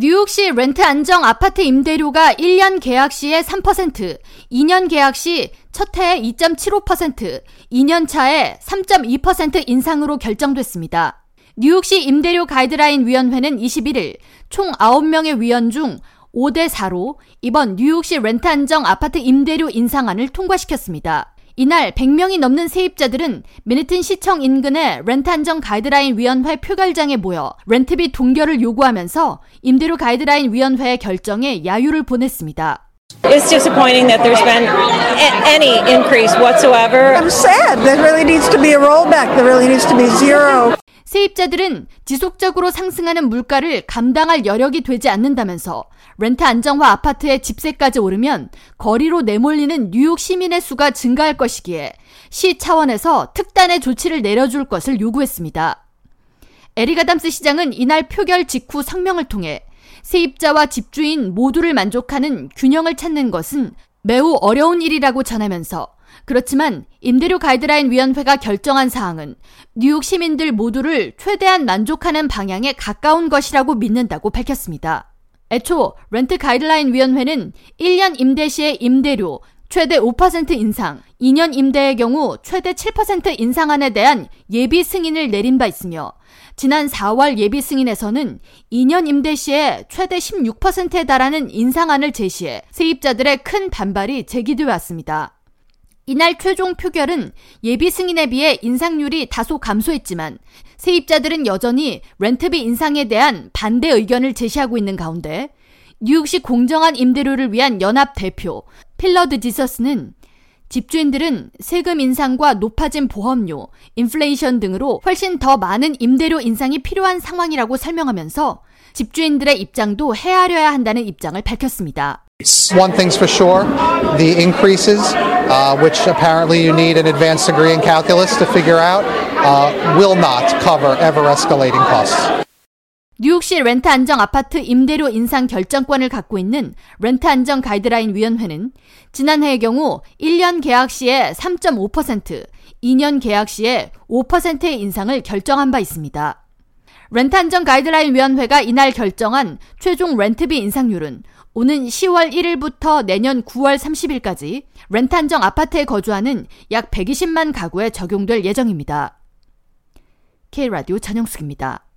뉴욕시 렌트 안정 아파트 임대료가 1년 계약 시에 3%, 2년 계약 시 첫 해에 2.75%, 2년 차에 3.2% 인상으로 결정됐습니다. 뉴욕시 임대료 가이드라인 위원회는 21일 총 9명의 위원 중 5대 4로 이번 뉴욕시 렌트 안정 아파트 임대료 인상안을 통과시켰습니다. 이날 100명이 넘는 세입자들은 맨해튼 시청 인근의 렌트 안정 가이드라인 위원회 표결장에 모여 렌트비 동결을 요구하면서 임대료 가이드라인 위원회의 결정에 야유를 보냈습니다. It's disappointing that there's been any increase whatsoever. I'm sad. There really needs to be a rollback. There really needs to be zero. 세입자들은 지속적으로 상승하는 물가를 감당할 여력이 되지 않는다면서 렌트 안정화 아파트의 집세까지 오르면 거리로 내몰리는 뉴욕 시민의 수가 증가할 것이기에 시 차원에서 특단의 조치를 내려줄 것을 요구했습니다. 에리가담스 시장은 이날 표결 직후 성명을 통해 세입자와 집주인 모두를 만족하는 균형을 찾는 것은 매우 어려운 일이라고 전하면서 그렇지만 임대료 가이드라인 위원회가 결정한 사항은 뉴욕 시민들 모두를 최대한 만족하는 방향에 가까운 것이라고 믿는다고 밝혔습니다. 애초 렌트 가이드라인 위원회는 1년 임대 시의 임대료 최대 5% 인상, 2년 임대의 경우 최대 7% 인상안에 대한 예비 승인을 내린 바 있으며 지난 4월 예비 승인에서는 2년 임대 시에 최대 16%에 달하는 인상안을 제시해 세입자들의 큰 반발이 제기되어 왔습니다. 이날 최종 표결은 예비 승인에 비해 인상률이 다소 감소했지만 세입자들은 여전히 렌트비 인상에 대한 반대 의견을 제시하고 있는 가운데 뉴욕시 공정한 임대료를 위한 연합 대표 필러드 지서스는 집주인들은 세금 인상과 높아진 보험료, 인플레이션 등으로 훨씬 더 많은 임대료 인상이 필요한 상황이라고 설명하면서 집주인들의 입장도 헤아려야 한다는 입장을 밝혔습니다. One thing's for sure, the increases, uh, which apparently you need an advanced degree in calculus to figure out, uh, will not cover ever escalating costs. 뉴욕시 렌트 안정 아파트 임대료 인상 결정권을 갖고 있는 렌트 안정 가이드라인 위원회는 지난해의 경우 1년 계약 시에 3.5%, 2년 계약 시에 5%의 인상을 결정한 바 있습니다. 렌트 안정 가이드라인 위원회가 이날 결정한 최종 렌트비 인상률은 오는 10월 1일부터 내년 9월 30일까지 렌트 안정 아파트에 거주하는 약 120만 가구에 적용될 예정입니다. K라디오 전영숙입니다.